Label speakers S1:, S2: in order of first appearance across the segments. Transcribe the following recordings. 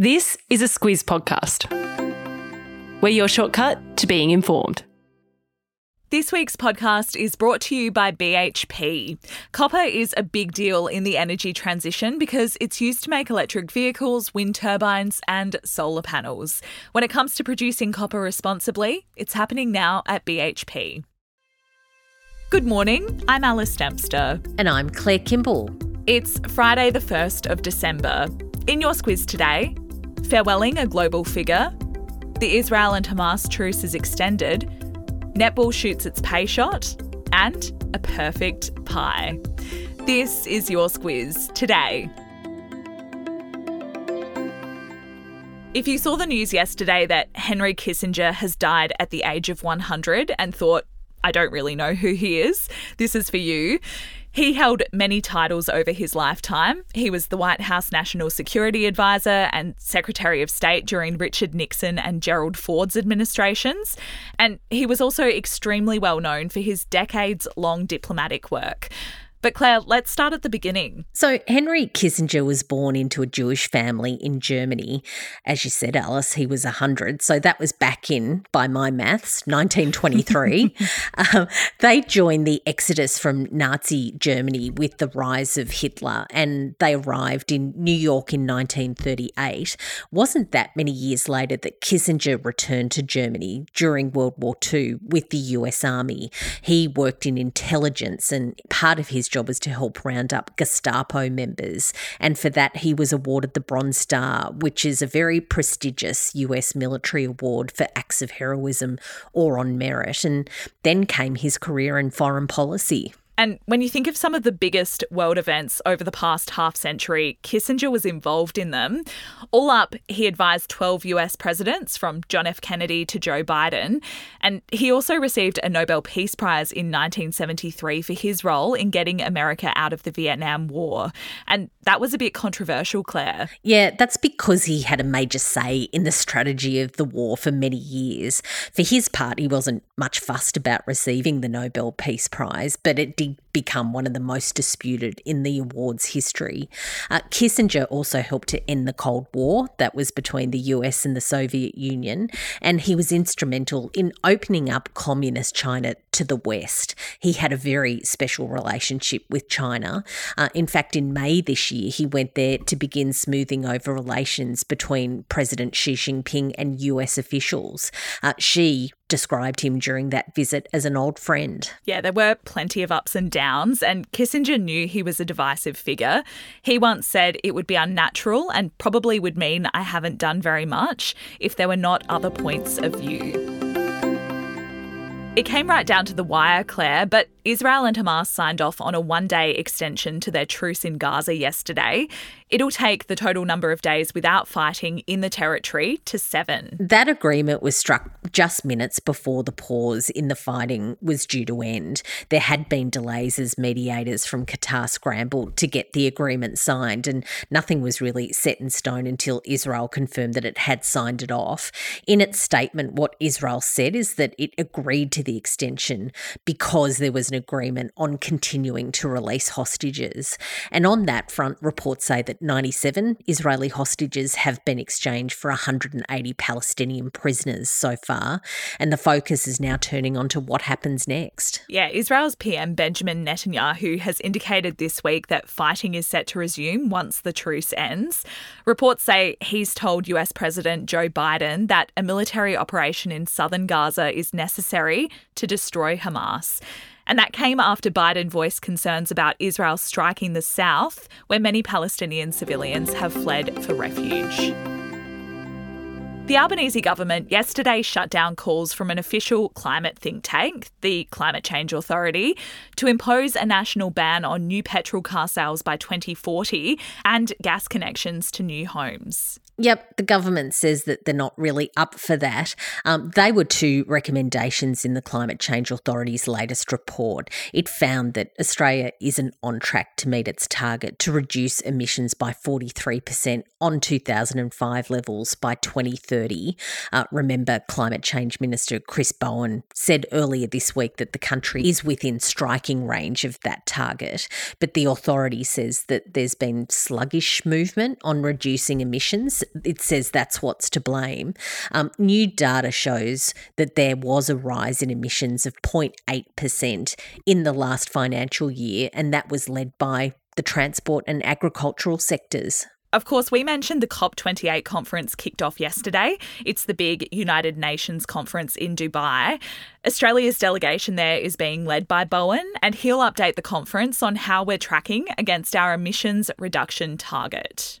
S1: This is a Squiz podcast. We're your shortcut to being informed.
S2: This week's podcast is brought to you by BHP. Copper is a big deal in the energy transition because it's used to make electric vehicles, wind turbines, and solar panels. When it comes to producing copper responsibly, it's happening now at BHP. Good morning, I'm Alice Dempster.
S3: And I'm Claire Kimball.
S2: It's Friday, the 1st of December. In your Squiz today, farewelling a global figure, the Israel and Hamas truce is extended, netball shoots its pay shot, and a perfect pie. This is your Squiz today. If you saw the news yesterday that Henry Kissinger has died at the age of 100 and thought, I don't really know who he is, this is for you. He held many titles over his lifetime. He was the White House National Security Advisor and Secretary of State during Richard Nixon and Gerald Ford's administrations. And he was also extremely well known for his decades long diplomatic work. But Claire, let's start at the beginning.
S3: So, Henry Kissinger was born into a Jewish family in Germany. As you said, Alice, he was 100. So, that was back in, by my maths, 1923. um, they joined the exodus from Nazi Germany with the rise of Hitler and they arrived in New York in 1938. Wasn't that many years later that Kissinger returned to Germany during World War II with the US Army. He worked in intelligence and part of his job was to help round up Gestapo members. And for that, he was awarded the Bronze Star, which is a very prestigious US military award for acts of heroism or on merit. And then came his career in foreign policy.
S2: And when you think of some of the biggest world events over the past half century, Kissinger was involved in them. All up, he advised 12 US presidents from John F. Kennedy to Joe Biden. And he also received a Nobel Peace Prize in 1973 for his role in getting America out of the Vietnam War. And that was a bit controversial, Claire.
S3: Yeah, that's because he had a major say in the strategy of the war for many years. For his part, he wasn't much fussed about receiving the Nobel Peace Prize, but it did become one of the most disputed in the awards history. Uh, Kissinger also helped to end the Cold War that was between the US and the Soviet Union, and he was instrumental in opening up communist China to the West. He had a very special relationship with China. Uh, in fact, in May this year, he went there to begin smoothing over relations between President Xi Jinping and US officials. Uh, Xi described him during that visit as an old friend.
S2: Yeah, there were plenty of ups and downs, and Kissinger knew he was a divisive figure. He once said it would be unnatural and probably would mean I haven't done very much if there were not other points of view. It came right down to the wire, Claire, but Israel and Hamas signed off on a one day extension to their truce in Gaza yesterday. It'll take the total number of days without fighting in the territory to seven.
S3: That agreement was struck just minutes before the pause in the fighting was due to end. There had been delays as mediators from Qatar scrambled to get the agreement signed, and nothing was really set in stone until Israel confirmed that it had signed it off. In its statement, what Israel said is that it agreed to the extension because there was an agreement on continuing to release hostages. And on that front, reports say that 97 Israeli hostages have been exchanged for 180 Palestinian prisoners so far, and the focus is now turning on to what happens next.
S2: Yeah, Israel's PM Benjamin Netanyahu has indicated this week that fighting is set to resume once the truce ends. Reports say he's told US President Joe Biden that a military operation in southern Gaza is necessary to destroy Hamas. And that came after Biden voiced concerns about Israel striking the south, where many Palestinian civilians have fled for refuge. The Albanese government yesterday shut down calls from an official climate think tank, the Climate Change Authority, to impose a national ban on new petrol car sales by 2040 and gas connections to new homes.
S3: Yep, the government says that they're not really up for that. Um, they were two recommendations in the Climate Change Authority's latest report. It found that Australia isn't on track to meet its target to reduce emissions by 43% on 2005 levels by 2030 2030. Uh, remember, Climate Change Minister Chris Bowen said earlier this week that the country is within striking range of that target, but the authority says that there's been sluggish movement on reducing emissions. It says that's what's to blame. Um, new data shows that there was a rise in emissions of 0.8% in the last financial year, and that was led by the transport and agricultural sectors.
S2: Of course, we mentioned the COP28 conference kicked off yesterday. It's the big United Nations conference in Dubai. Australia's delegation there is being led by Bowen, and he'll update the conference on how we're tracking against our emissions reduction target.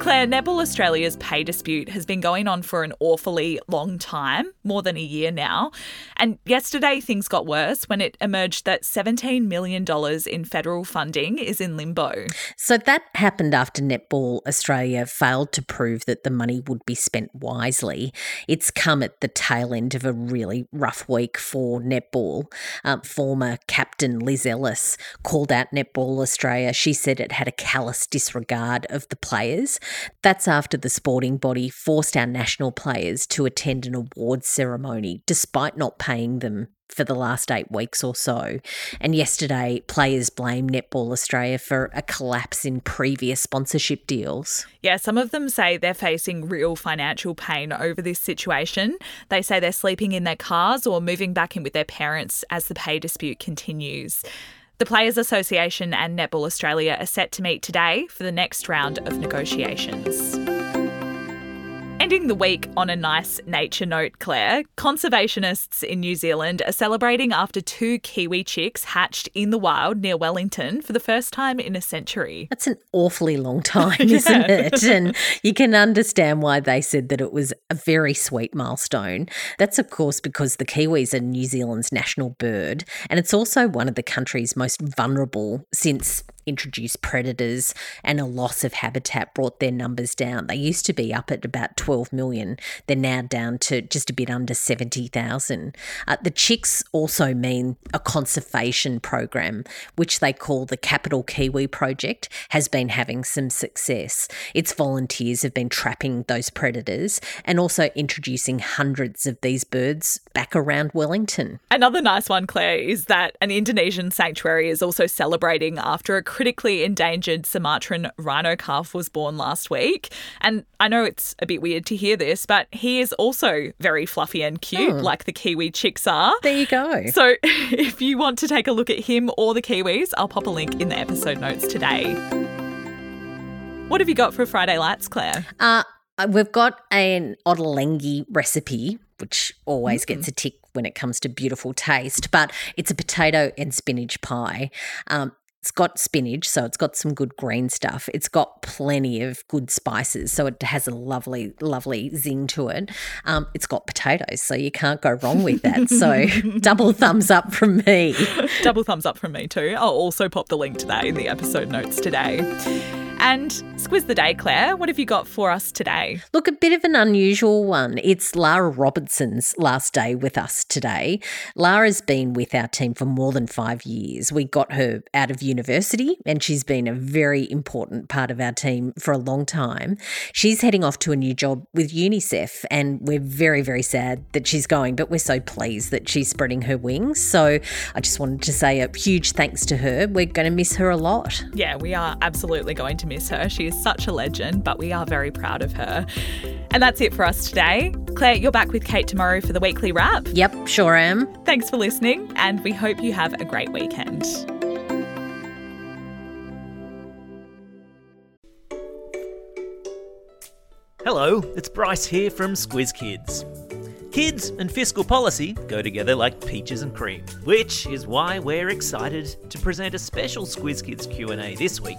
S2: Claire, Netball Australia's pay dispute has been going on for an awfully long time, more than a year now. And yesterday things got worse when it emerged that $17 million in federal funding is in limbo.
S3: So that happened after Netball Australia failed to prove that the money would be spent wisely. It's come at the tail end of a really rough week for netball. Um, former captain Liz Ellis called out Netball Australia. She said it had a callous disregard of the players. That's after the sporting body forced our national players to attend an awards ceremony despite not paying them for the last eight weeks or so. And yesterday, players blame Netball Australia for a collapse in previous sponsorship deals.
S2: Yeah, some of them say they're facing real financial pain over this situation. They say they're sleeping in their cars or moving back in with their parents as the pay dispute continues. The Players Association and Netball Australia are set to meet today for the next round of negotiations. Ending the week on a nice nature note, Claire, conservationists in New Zealand are celebrating after two kiwi chicks hatched in the wild near Wellington for the first time in a century.
S3: That's an awfully long time, isn't it? And you can understand why they said that it was a very sweet milestone. That's, of course, because the kiwis are New Zealand's national bird, and it's also one of the country's most vulnerable since introduced predators and a loss of habitat brought their numbers down. They used to be up at about 12 million. They're now down to just a bit under 70,000. Uh, the chicks also mean a conservation program, which they call the Capital Kiwi Project, has been having some success. Its volunteers have been trapping those predators and also introducing hundreds of these birds back around Wellington.
S2: Another nice one, Claire, is that an Indonesian sanctuary is also celebrating after a critically endangered Sumatran rhino calf was born last week. And I know it's a bit weird to hear this, but he is also very fluffy and cute, oh. like the Kiwi chicks are.
S3: There you go.
S2: So if you want to take a look at him or the Kiwis, I'll pop a link in the episode notes today. What have you got for Friday Lights, Claire?
S3: Uh, we've got an ottolenghi recipe, which always mm. gets a tick when it comes to beautiful taste, but it's a potato and spinach pie. Um, it's got spinach, so it's got some good green stuff. It's got plenty of good spices, so it has a lovely, lovely zing to it. Um, it's got potatoes, so you can't go wrong with that. So double thumbs up from me.
S2: double thumbs up from me too. I'll also pop the link to that in the episode notes today. And Squiz the Day, Claire, what have you got for us today?
S3: Look, a bit of an unusual one. It's Lara Robertson's last day with us today. Lara's been with our team for more than five years. We got her out of university and she's been a very important part of our team for a long time. She's heading off to a new job with UNICEF and we're very, very sad that she's going, but we're so pleased that she's spreading her wings. So I just wanted to say a huge thanks to her. We're going to miss her a lot.
S2: Yeah, we are absolutely going to miss her. She is such a legend, but we are very proud of her. And that's it for us today. Claire, you're back with Kate tomorrow for the weekly wrap.
S3: Yep, sure am.
S2: Thanks for listening, and we hope you have a great weekend.
S4: Hello, it's Bryce here from Squiz Kids. Kids and fiscal policy go together like peaches and cream, which is why we're excited to present a special Squiz Kids Q&A this week